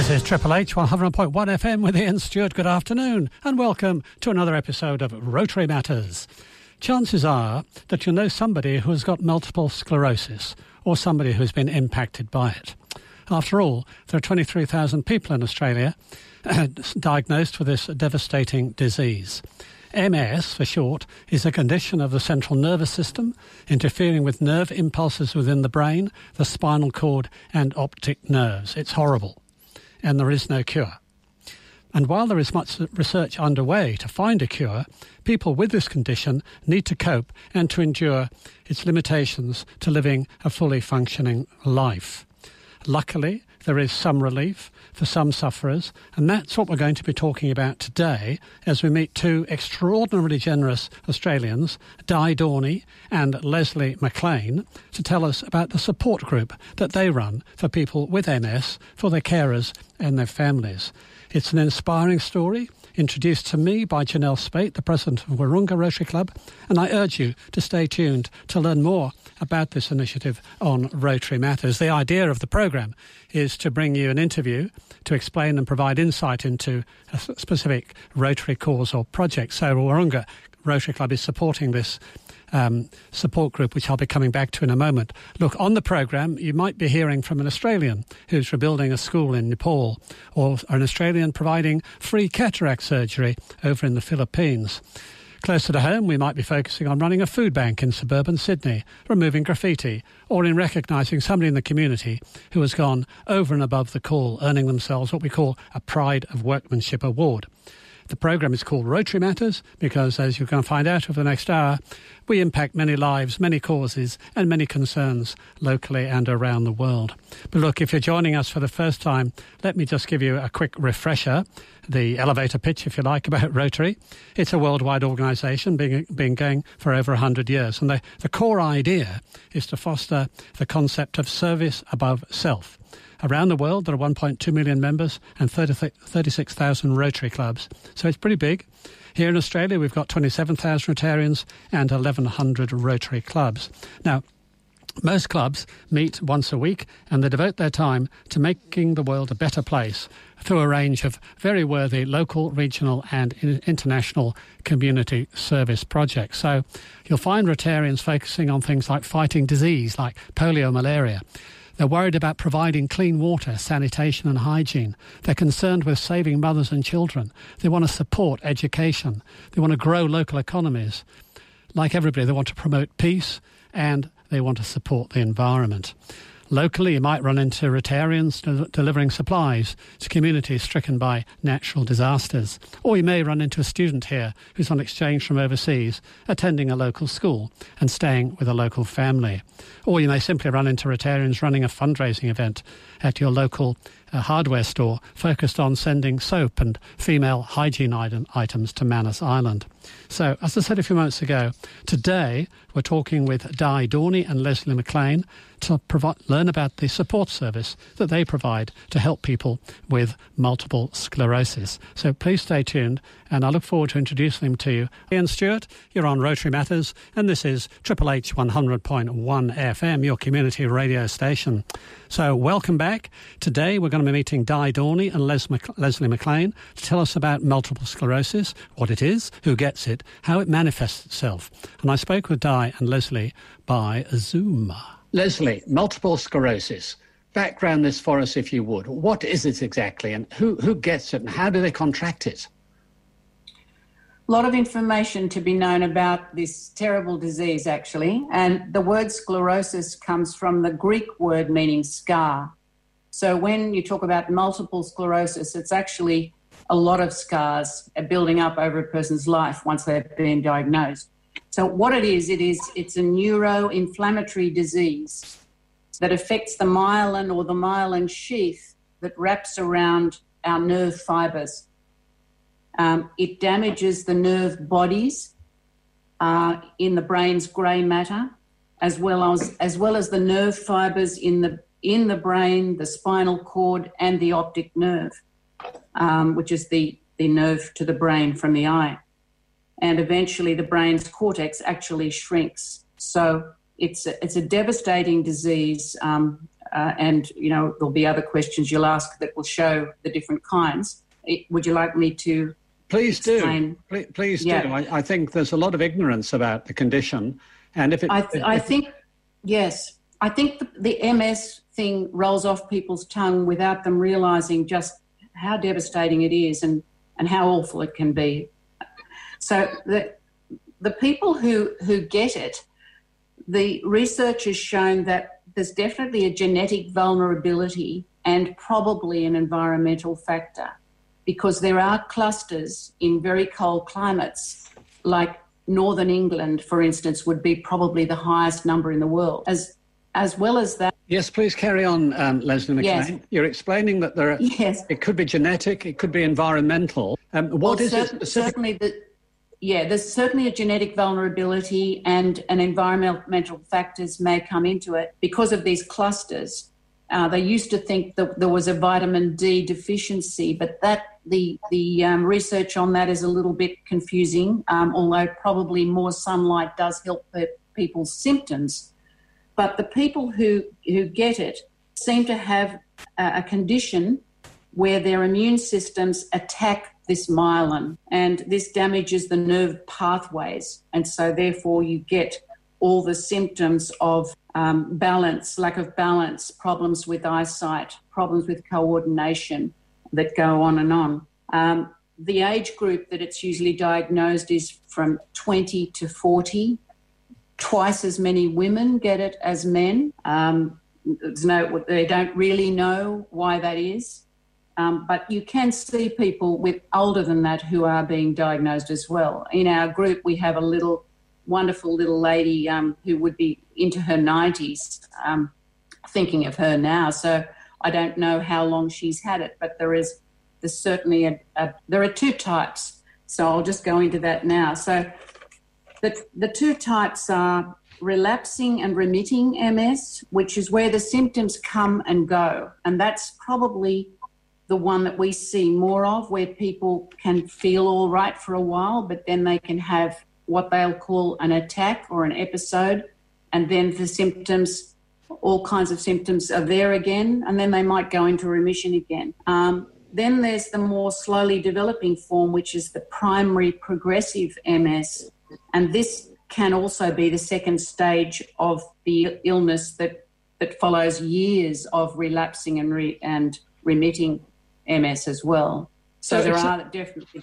This is Triple H 100.1 FM with Ian Stewart. Good afternoon and welcome to another episode of Rotary Matters. Chances are that you know somebody who has got multiple sclerosis or somebody who's been impacted by it. After all, there are 23,000 people in Australia diagnosed with this devastating disease. MS, for short, is a condition of the central nervous system interfering with nerve impulses within the brain, the spinal cord, and optic nerves. It's horrible and there is no cure. And while there is much research underway to find a cure, people with this condition need to cope and to endure its limitations to living a fully functioning life. Luckily, there is some relief for some sufferers, and that's what we're going to be talking about today as we meet two extraordinarily generous Australians, Di Dorney and Leslie McLean, to tell us about the support group that they run for people with MS, for their carers and their families. It's an inspiring story introduced to me by Janelle Spate, the president of Wahroonga Rotary Club, and I urge you to stay tuned to learn more about this initiative on Rotary Matters. The idea of the programme is to bring you an interview to explain and provide insight into a specific Rotary cause or project. So Wahroonga Rotary Club is supporting this um, support group, which I'll be coming back to in a moment. Look, on the programme, you might be hearing from an Australian who's rebuilding a school in Nepal, or an Australian providing free cataract surgery over in the Philippines. Closer to home, we might be focusing on running a food bank in suburban Sydney, removing graffiti, or in recognising somebody in the community who has gone over and above the call, earning themselves what we call a Pride of Workmanship Award. The program is called Rotary Matters because, as you're going to find out over the next hour, we impact many lives, many causes, and many concerns locally and around the world. But look, if you're joining us for the first time, let me just give you a quick refresher, the elevator pitch, if you like, about Rotary. It's a worldwide organisation being, being going for over 100 years. And the, the core idea is to foster the concept of service above self. Around the world, there are 1.2 million members and 30, 36,000 Rotary clubs. So it's pretty big. Here in Australia, we've got 27,000 Rotarians and 1,100 Rotary clubs. Now, most clubs meet once a week and they devote their time to making the world a better place through a range of very worthy local, regional, and international community service projects. So you'll find Rotarians focusing on things like fighting disease like polio, malaria. They're worried about providing clean water, sanitation, and hygiene. They're concerned with saving mothers and children. They want to support education. They want to grow local economies. Like everybody, they want to promote peace and they want to support the environment. Locally, you might run into Rotarians delivering supplies to communities stricken by natural disasters. Or you may run into a student here who's on exchange from overseas, attending a local school and staying with a local family. Or you may simply run into Rotarians running a fundraising event at your local uh, hardware store focused on sending soap and female hygiene item, items to Manus Island. So, as I said a few moments ago, today we're talking with Di Dorney and Leslie McLean to provide, learn about the support service that they provide to help people with multiple sclerosis. So please stay tuned, and I look forward to introducing them to you. Ian Stewart, you're on Rotary Matters, and this is Triple H 100.1 FM, your community radio station. So welcome back. Today we're going to be meeting Di Dorney and Les Mc- Leslie McLean to tell us about multiple sclerosis, what it is, who gets it, how it manifests itself. And I spoke with Di and Leslie by Zoom. Leslie, multiple sclerosis. Background this for us, if you would. What is it exactly, and who, who gets it, and how do they contract it? A lot of information to be known about this terrible disease, actually. And the word sclerosis comes from the Greek word meaning scar. So when you talk about multiple sclerosis, it's actually a lot of scars are building up over a person's life once they've been diagnosed. So what it is, it is it's a neuroinflammatory disease that affects the myelin or the myelin sheath that wraps around our nerve fibers. Um, it damages the nerve bodies uh, in the brain's grey matter, as well as as well as the nerve fibers in the in the brain, the spinal cord, and the optic nerve, um, which is the the nerve to the brain from the eye and eventually the brain's cortex actually shrinks. So it's a, it's a devastating disease um, uh, and you know there'll be other questions you'll ask that will show the different kinds. It, would you like me to? Please explain? do. Please, please yeah. do. I, I, think there's a lot of ignorance about the condition, and if it, I, th- if, I think yes, I think the, the MS thing rolls off people's tongue without them realizing just how devastating it is and and how awful it can be. So the the people who who get it, the research has shown that there's definitely a genetic vulnerability and probably an environmental factor because there are clusters in very cold climates like northern England, for instance, would be probably the highest number in the world. As as well as that. Yes, please carry on, um, Leslie McLean. Yes. You're explaining that there are. Yes. It could be genetic. It could be environmental. Um, what well, is cer- it? Certainly, the, yeah, there's certainly a genetic vulnerability, and an environmental factors may come into it because of these clusters. Uh, they used to think that there was a vitamin D deficiency, but that the the um, research on that is a little bit confusing. Um, although probably more sunlight does help people's symptoms, but the people who who get it seem to have a, condition where their immune systems attack this myelin, and this damages the nerve pathways, and so therefore you get all the symptoms of um, balance, lack of balance, problems with eyesight, problems with coordination that go on and on. Um, the age group that it's usually diagnosed is from 20 to 40. Twice as many women get it as men. Um, no, they don't really know why that is. Um, but you can see people with older than that who are being diagnosed as well. In our group, we have a little wonderful little lady um, who would be into her 90s, um, thinking of her now. So I don't know how long she's had it, but there is there's certainly a, a there are two types. So I'll just go into that now. So the, the two types are relapsing and remitting MS, which is where the symptoms come and go. And that's probably the one that we see more of, where people can feel all right for a while, but then they can have what they'll call an attack or an episode, and then the symptoms, all kinds of symptoms, are there again, and then they might go into remission again. Um, then there's the more slowly developing form, which is the primary progressive MS, and this can also be the second stage of the illness that that follows years of relapsing and re, and remitting MS as well. So, so there are definitely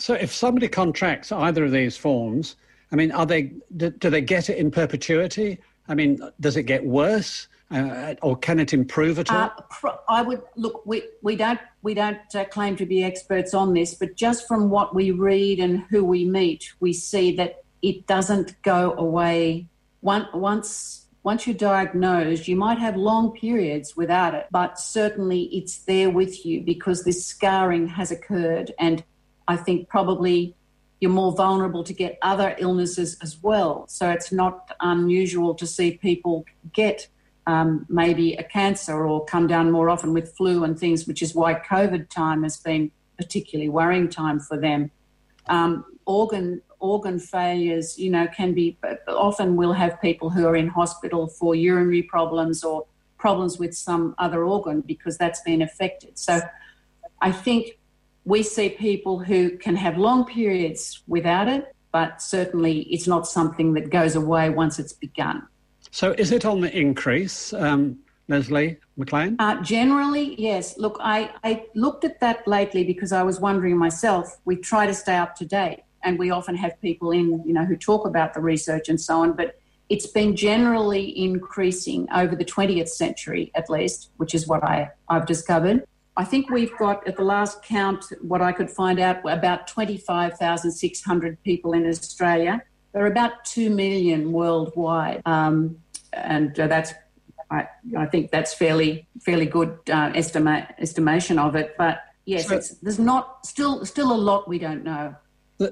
so, if somebody contracts either of these forms, I mean, are they do, do they get it in perpetuity? I mean, does it get worse, uh, or can it improve at all? Uh, I would look. We we don't we don't uh, claim to be experts on this, but just from what we read and who we meet, we see that it doesn't go away. One, once once you're diagnosed, you might have long periods without it, but certainly it's there with you because this scarring has occurred and I think probably you're more vulnerable to get other illnesses as well. So it's not unusual to see people get um, maybe a cancer or come down more often with flu and things, which is why COVID time has been particularly worrying time for them. Um, organ organ failures, you know, can be often we'll have people who are in hospital for urinary problems or problems with some other organ because that's been affected. So I think we see people who can have long periods without it, but certainly it's not something that goes away once it's begun. So, is it on the increase, um, Leslie McLean? Uh, generally, yes. Look, I, I looked at that lately because I was wondering myself. We try to stay up to date, and we often have people in, you know, who talk about the research and so on, but it's been generally increasing over the 20th century, at least, which is what I, I've discovered. I think we've got, at the last count, what I could find out, about 25,600 people in Australia. There are about 2 million worldwide. Um, and uh, that's, I, I, think that's fairly, fairly good uh, estimate, estimation of it. But yes, so, there's not, still, still a lot we don't know.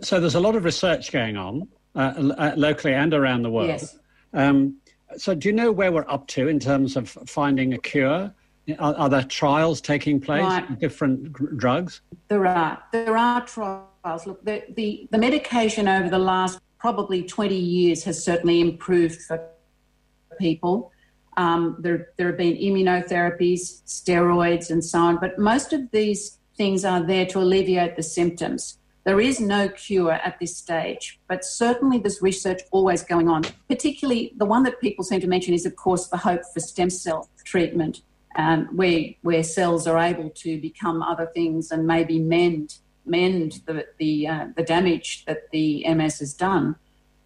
So there's a lot of research going on uh, uh, locally and around the world. Yes. Um, so do you know where we're up to in terms of finding a cure? Are, are there trials taking place right. different g- drugs? There are. There are trials. Look, the, the, the medication over the last probably 20 years has certainly improved for people. Um, there, there have been immunotherapies, steroids, and so on, but most of these things are there to alleviate the symptoms. There is no cure at this stage, but certainly there's research always going on. Particularly, the one that people seem to mention is, of course, the hope for stem cell treatment, um, where where cells are able to become other things and maybe mend mend the the, uh, the damage that the MS has done.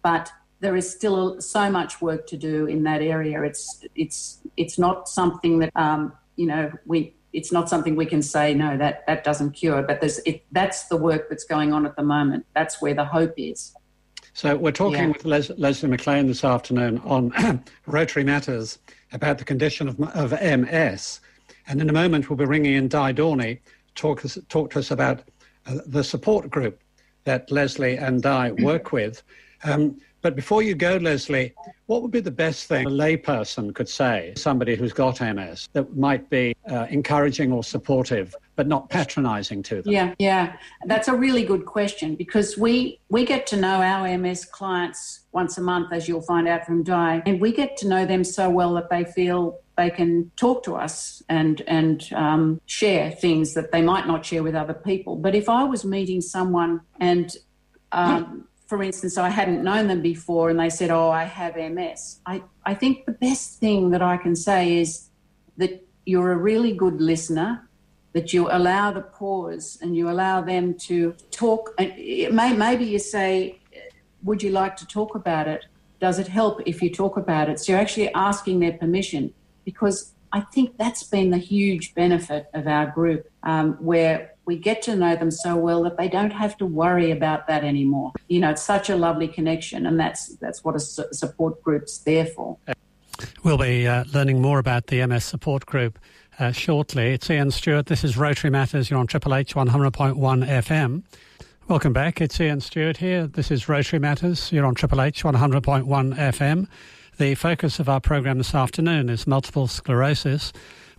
But there is still so much work to do in that area. It's it's it's not something that um, you know we. It's not something we can say no that that doesn't cure. But there's it, that's the work that's going on at the moment. That's where the hope is. So we're talking yeah. with Les- Leslie McLean this afternoon on Rotary Matters about the condition of, of MS, and in a moment we'll be ringing in Di Dorney talk talk to us about the support group that Leslie and I work with. Um, but before you go, Leslie, what would be the best thing a layperson could say, somebody who's got MS, that might be uh, encouraging or supportive, but not patronizing to them? Yeah, yeah. That's a really good question because we, we get to know our MS clients once a month, as you'll find out from Di, and we get to know them so well that they feel they can talk to us and and um, share things that they might not share with other people. But if I was meeting someone and um, for instance, I hadn't known them before and they said, Oh, I have MS. I, I think the best thing that I can say is that you're a really good listener, that you allow the pause and you allow them to talk. May, maybe you say, Would you like to talk about it? Does it help if you talk about it? So you're actually asking their permission because I think that's been the huge benefit of our group, um, where we get to know them so well that they don't have to worry about that anymore. You know, it's such a lovely connection, and that's that's what a support group's there for. We'll be uh, learning more about the MS support group uh, shortly. It's Ian Stewart. This is Rotary Matters. You're on Triple H 100.1 FM. Welcome back. It's Ian Stewart here. This is Rotary Matters. You're on Triple H 100.1 FM. The focus of our program this afternoon is multiple sclerosis.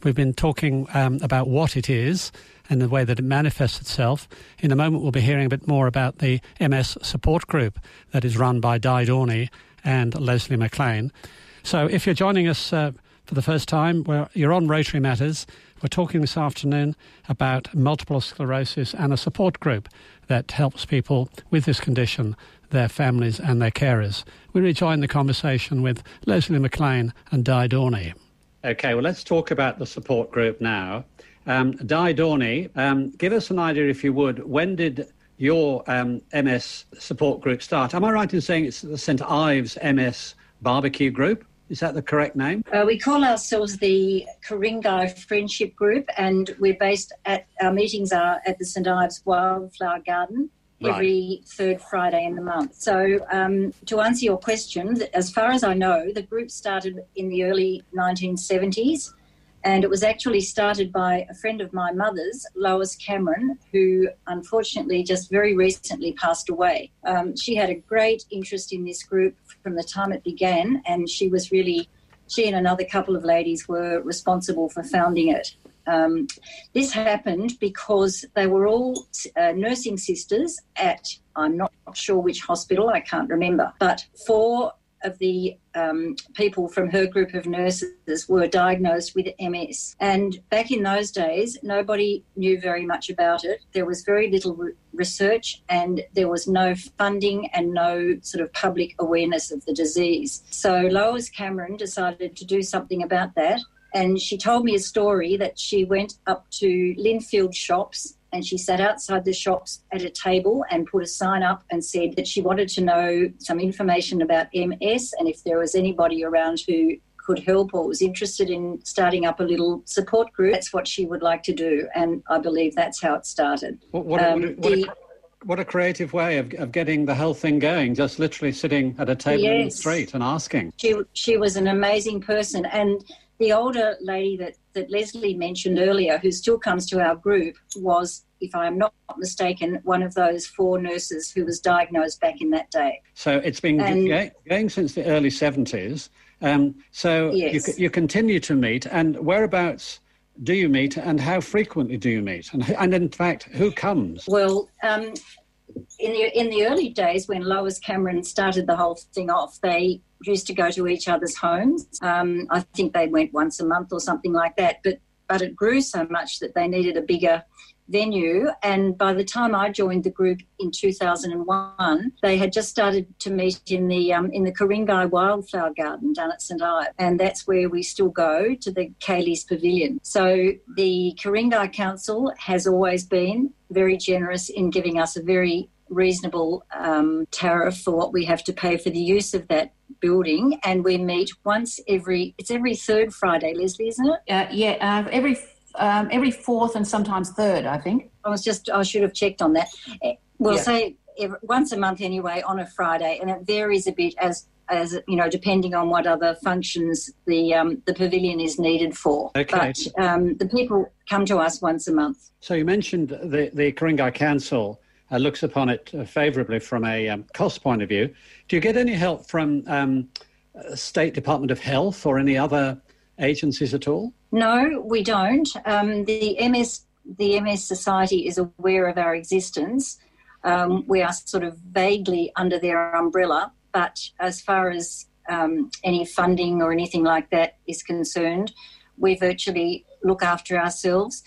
We've been talking um, about what it is and the way that it manifests itself. In a moment, we'll be hearing a bit more about the MS support group that is run by Di Dorney and Leslie McLean. So, if you're joining us uh, for the first time, you're on Rotary Matters. We're talking this afternoon about multiple sclerosis and a support group that helps people with this condition, their families, and their carers. We rejoin the conversation with Leslie McLean and Di Dorney. Okay, well, let's talk about the support group now. Um, Di Dorney, um, give us an idea, if you would, when did your um, MS support group start? Am I right in saying it's the St Ives MS Barbecue Group? Is that the correct name? Uh, we call ourselves the Ku-ring-gai Friendship Group, and we're based at our meetings are at the St Ives Wildflower Garden every third Friday in the month. So, um, to answer your question, as far as I know, the group started in the early 1970s and it was actually started by a friend of my mother's, Lois Cameron, who unfortunately just very recently passed away. Um, she had a great interest in this group from the time it began, and she was really, she and another couple of ladies were responsible for founding it. Um, this happened because they were all uh, nursing sisters at, I'm not sure which hospital, I can't remember, but four of the um, people from her group of nurses were diagnosed with MS. And back in those days, nobody knew very much about it. There was very little re- research and there was no funding and no sort of public awareness of the disease. So Lois Cameron decided to do something about that. And she told me a story that she went up to Lindfield shops and she sat outside the shops at a table and put a sign up and said that she wanted to know some information about MS and if there was anybody around who could help or was interested in starting up a little support group. That's what she would like to do, and I believe that's how it started. What, what, um, what, the, a, what a creative way of, of getting the whole thing going, just literally sitting at a table yes, in the street and asking. She, she was an amazing person, and the older lady that, that Leslie mentioned earlier, who still comes to our group, was, if I'm not mistaken, one of those four nurses who was diagnosed back in that day. So it's been and, going since the early 70s. Um, so yes. you, you continue to meet, and whereabouts do you meet, and how frequently do you meet? And, and in fact, who comes? Well, um, in the in the early days when Lois Cameron started the whole thing off, they used to go to each other's homes. Um, I think they went once a month or something like that. But but it grew so much that they needed a bigger venue. And by the time I joined the group in 2001, they had just started to meet in the um, in the Ku-ring-gai Wildflower Garden down at St Ives, and that's where we still go to the Caley's Pavilion. So the Ku-ring-gai Council has always been very generous in giving us a very reasonable um, tariff for what we have to pay for the use of that building and we meet once every it's every third friday leslie isn't it uh, yeah uh, every um, every fourth and sometimes third, I think. I was just, I should have checked on that. Eh, we'll yeah. say every, once a month anyway on a Friday, and it varies a bit as as you know, depending on what other functions the um, the pavilion is needed for. Okay. But um, the people come to us once a month. So you mentioned the the Ku-ring-gai Council uh, looks upon it uh, favourably from a um, cost point of view. Do you get any help from um, State Department of Health or any other agencies at all? No, we don't. Um, the MS the MS Society is aware of our existence. Um, we are sort of vaguely under their umbrella, but as far as um, any funding or anything like that is concerned, we virtually look after ourselves.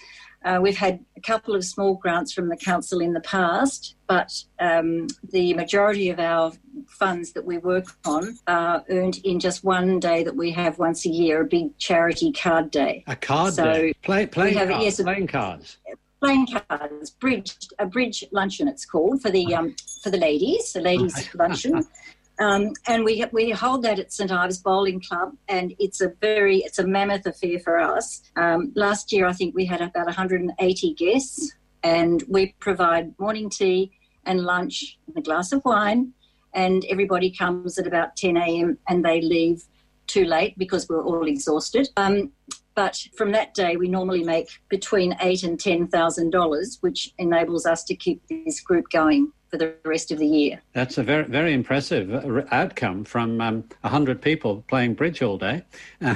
Uh, we've had a couple of small grants from the council in the past, but um, the majority of our funds that we work on are earned in just one day that we have once a year, a big charity card day. A card so day? Play, playing, have, cards, yes, playing cards? Playing cards, bridge, a bridge luncheon it's called, for the, um, for the ladies, the ladies' luncheon. Um, and we we hold that at St Ives Bowling Club, and it's a very it's a mammoth affair for us. Um, last year, I think we had about 180 guests, and we provide morning tea and lunch and a glass of wine, and everybody comes at about 10 a.m. and they leave too late because we're all exhausted. Um, but from that day, we normally make between eight and ten thousand dollars, which enables us to keep this group going for the rest of the year. That's a very, very impressive uh, outcome from um, 100 people playing bridge all day.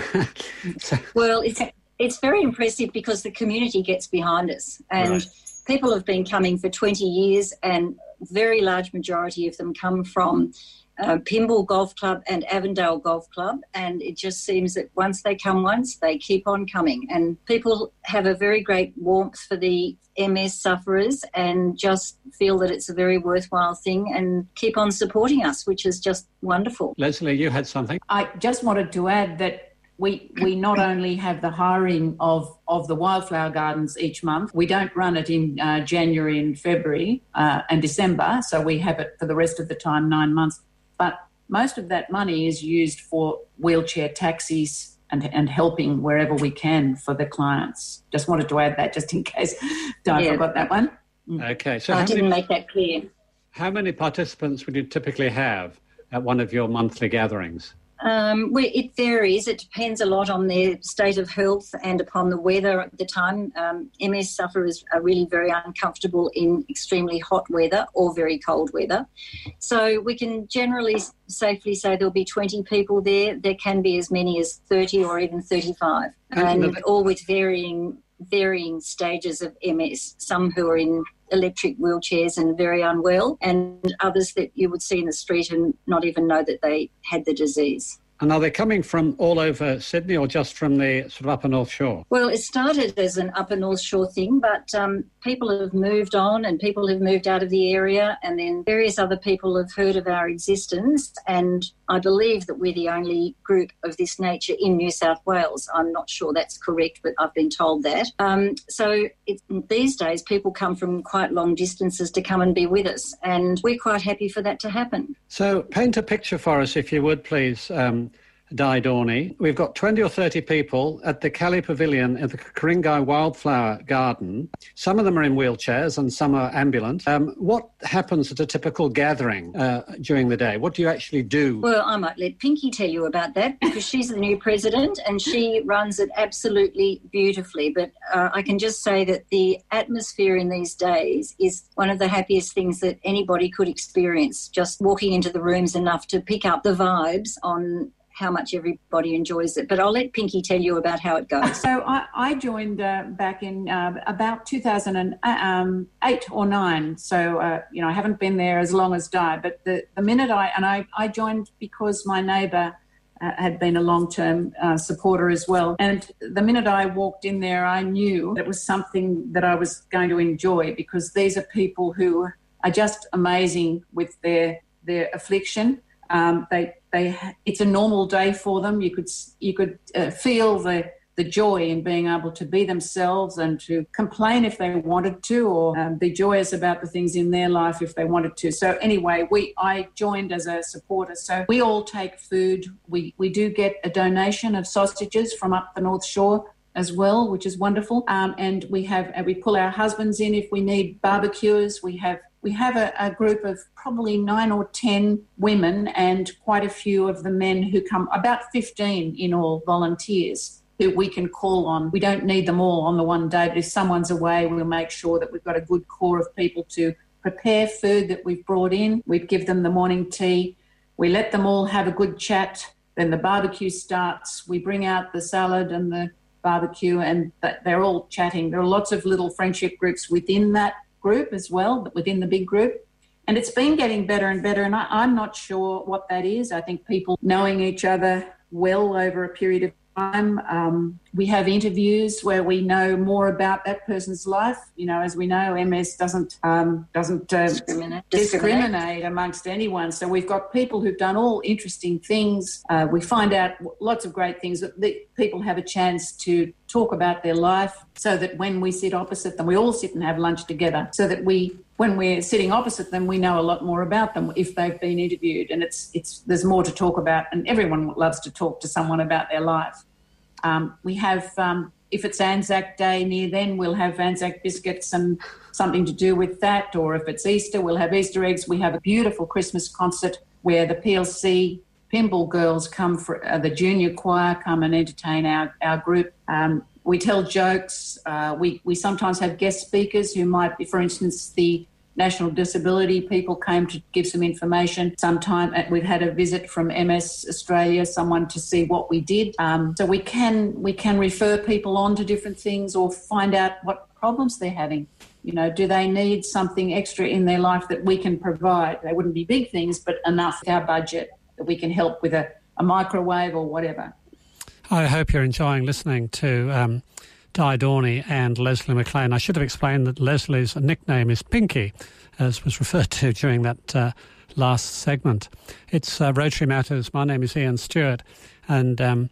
so. Well, it's, it's very impressive because the community gets behind us. And right. people have been coming for 20 years, and very large majority of them come from uh, Pymble Golf Club and Avondale Golf Club, and it just seems that once they come once, they keep on coming. And people have a very great warmth for the MS sufferers and just feel that it's a very worthwhile thing and keep on supporting us, which is just wonderful. Leslie, you had something? I just wanted to add that we we not only have the hiring of of the wildflower gardens each month. We don't run it in uh, January and February uh, and December, so we have it for the rest of the time, nine months. But most of that money is used for wheelchair taxis and, and helping wherever we can for the clients. Just wanted to add that just in case I yeah. forgot that one. Mm. Okay, so I didn't many, make that clear. How many participants would you typically have at one of your monthly gatherings? Um, it varies. It depends a lot on their state of health and upon the weather at the time. Um, MS sufferers are really very uncomfortable in extremely hot weather or very cold weather. So we can generally safely say there'll be 20 people there. There can be as many as 30 or even 35, and all with varying varying stages of MS. Some who are in electric wheelchairs and very unwell, and others that you would see in the street and not even know that they had the disease. And are they coming from all over Sydney or just from the sort of upper North Shore? Well, it started as an upper North Shore thing, but um, people have moved on and people have moved out of the area, and then various other people have heard of our existence. And I believe that we're the only group of this nature in New South Wales. I'm not sure that's correct, but I've been told that. Um, so it, these days, people come from quite long distances to come and be with us, and we're quite happy for that to happen. So, paint a picture for us, if you would, please. Um, Di Dorney. We've got 20 or 30 people at the Caley Pavilion at the Ku-ring-gai Wildflower Garden. Some of them are in wheelchairs and some are ambulant. Um, what happens at a typical gathering uh, during the day? What do you actually do? Well, I might let Pinky tell you about that because she's the new president and she runs it absolutely beautifully. But uh, I can just say that the atmosphere in these days is one of the happiest things that anybody could experience. Just walking into the rooms enough to pick up the vibes on how much everybody enjoys it. But I'll let Pinky tell you about how it goes. So I, I joined uh, back in uh, about 2008 um, or 9. So, uh, you know, I haven't been there as long as Di, but the, the minute I, and I, I joined because my neighbour uh, had been a long term uh, supporter as well. And the minute I walked in there, I knew it was something that I was going to enjoy because these are people who are just amazing with their their affliction. Um, they they it's a normal day for them. You could you could uh, feel the the joy in being able to be themselves and to complain if they wanted to, or um, be joyous about the things in their life if they wanted to. So anyway, we I joined as a supporter. So we all take food. We we do get a donation of sausages from up the North Shore as well, which is wonderful. Um, and we have we pull our husbands in if we need barbecues. We have we have a, a, group of probably nine or ten women and quite a few of the men who come, about fifteen in all volunteers who we can call on. We don't need them all on the one day, but if someone's away, we'll make sure that we've got a good core of people to prepare food that we've brought in. We give them the morning tea. We let them all have a good chat. Then the barbecue starts. We bring out the salad and the barbecue, and they're all chatting. There are lots of little friendship groups within that group as well, but within the big group. And it's been getting better and better. And I, am not sure what that is. I think people knowing each other well over a period of time. Um, we have interviews where we know more about that person's life. You know, as we know, MS doesn't um, doesn't uh, discriminate. discriminate. amongst anyone. So we've got people who've done all interesting things. Uh, we find out lots of great things that people have a chance to talk about their life, so that when we sit opposite them, we all sit and have lunch together, so that we when we're sitting opposite them, we know a lot more about them if they've been interviewed, and it's it's there's more to talk about, and everyone loves to talk to someone about their life. Um, we have, um, if it's Anzac Day near then, we'll have Anzac biscuits and something to do with that. Or if it's Easter, we'll have Easter eggs. We have a beautiful Christmas concert where the PLC Pymble girls come for uh, the junior choir come and entertain our, our group. Um, we tell jokes. Uh, we, we sometimes have guest speakers who might be, for instance, the National Disability people came to give some information. Sometime uh, we've had a visit from MS Australia, someone to see what we did. Um, so we can we can refer people on to different things or find out what problems they're having. You know, do they need something extra in their life that we can provide? They wouldn't be big things, but enough with our budget that we can help with a, a microwave or whatever. I hope you're enjoying listening to um, Di Dorney and Leslie McLean. I should have explained that Leslie's nickname is Pinky, as was referred to during that uh, last segment. It's uh, Rotary Matters. My name is Ian Stewart, and um,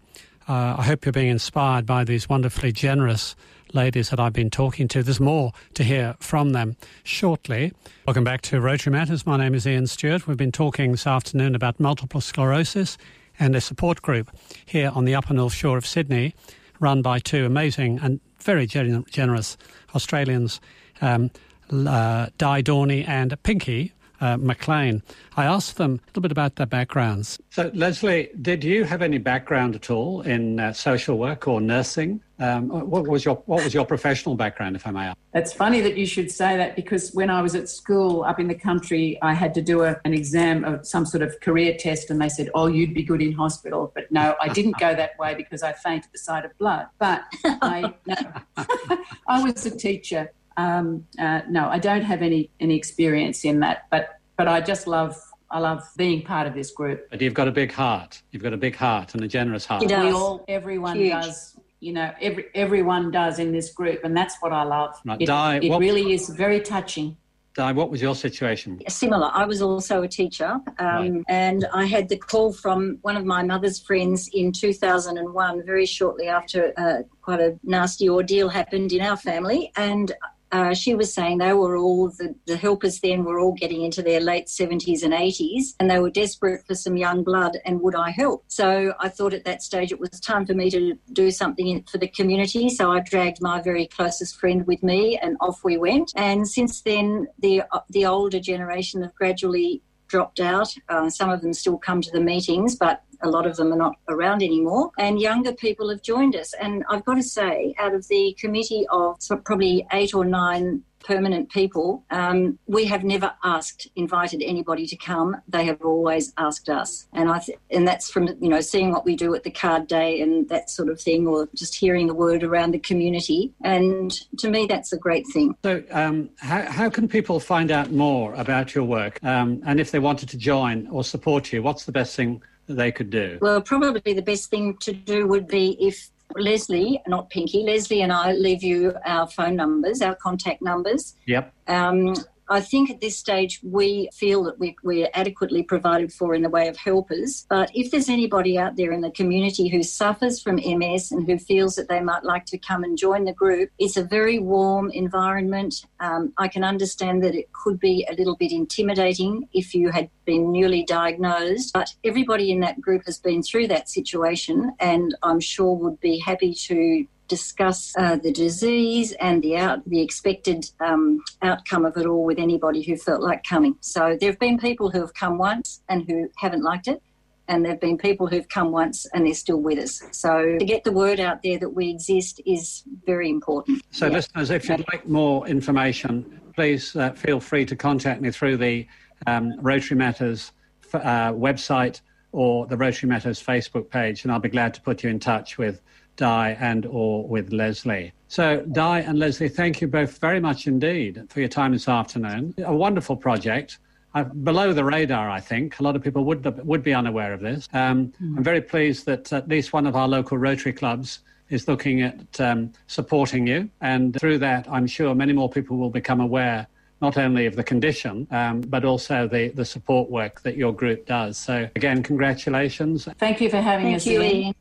uh, I hope you're being inspired by these wonderfully generous ladies that I've been talking to. There's more to hear from them shortly. Welcome back to Rotary Matters. My name is Ian Stewart. We've been talking this afternoon about multiple sclerosis and a support group here on the Upper North Shore of Sydney, run by two amazing and very generous Australians, um, uh, Di Dorney and Pinky uh, McLean. I asked them a little bit about their backgrounds. So, Leslie, did you have any background at all in uh, social work or nursing? Um, what was your What was your professional background, if I may ask? It's funny that you should say that because when I was at school up in the country, I had to do a, an exam of some sort of career test, and they said, "Oh, you'd be good in hospital." But no, I didn't go that way because I fainted at the sight of blood. But I, no, I was a teacher um, uh, no, I don't have any any experience in that, but but I just love I love being part of this group. But you've got a big heart. You've got a big heart and a generous heart. We all, everyone Huge. does. You know, every everyone does in this group, and that's what I love. Right. It, Di, it what, really is very touching. Di, what was your situation? Similar. I was also a teacher, um, right. and I had the call from one of my mother's friends in 2001, very shortly after uh, quite a nasty ordeal happened in our family, and uh, she was saying they were all the, the helpers then were all getting into their late 70s and 80s and they were desperate for some young blood and would I help? So I thought at that stage it was time for me to do something for the community. So I dragged my very closest friend with me and off we went. And since then, the, the older generation have gradually dropped out. Uh, some of them still come to the meetings, but a lot of them are not around anymore. And younger people have joined us. And I've got to say, out of the committee of probably eight or nine permanent people, um, we have never asked, invited anybody to come. They have always asked us, and I th- and that's from you know seeing what we do at the card day and that sort of thing, or just hearing the word around the community. And to me, that's a great thing. So, um, how how can people find out more about your work, um, and if they wanted to join or support you, what's the best thing? They could do? Well, probably the best thing to do would be if Leslie, not Pinky, Leslie and I leave you our phone numbers, our contact numbers. Yep. Um, I think at this stage we feel that we, we're adequately provided for in the way of helpers. But if there's anybody out there in the community who suffers from MS and who feels that they might like to come and join the group, it's a very warm environment. Um, I can understand that it could be a little bit intimidating if you had been newly diagnosed, but everybody in that group has been through that situation and I'm sure would be happy to discuss uh, the disease and the out the expected um, outcome of it all with anybody who felt like coming. So there have been people who have come once and who haven't liked it. And there have been people who've come once and they're still with us. So to get the word out there that we exist is very important. So, yeah. listeners, if you'd like more information, please uh, feel free to contact me through the um, Rotary Matters uh, website or the Rotary Matters Facebook page, and I'll be glad to put you in touch with Di and or with Leslie. So, Di and Leslie, thank you both very much indeed for your time this afternoon. A wonderful project. Uh, below the radar, I think. A lot of people would, would be unaware of this. Um, mm. I'm very pleased that at least one of our local Rotary clubs is looking at um, supporting you. And through that, I'm sure many more people will become aware not only of the condition, um, but also the, the support work that your group does. So, again, congratulations. Thank you for having Thank us. You, Ian.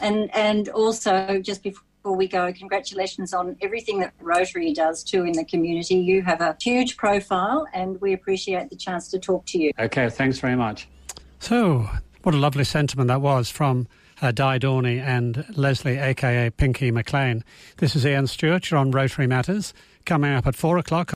And and also just before we go, congratulations on everything that Rotary does too in the community. You have a huge profile, and we appreciate the chance to talk to you. Okay, thanks very much. So, what a lovely sentiment that was from uh, Di Dorney and Leslie, aka Pinky McLean. This is Ian Stewart. You're on Rotary Matters. Coming up at four o'clock.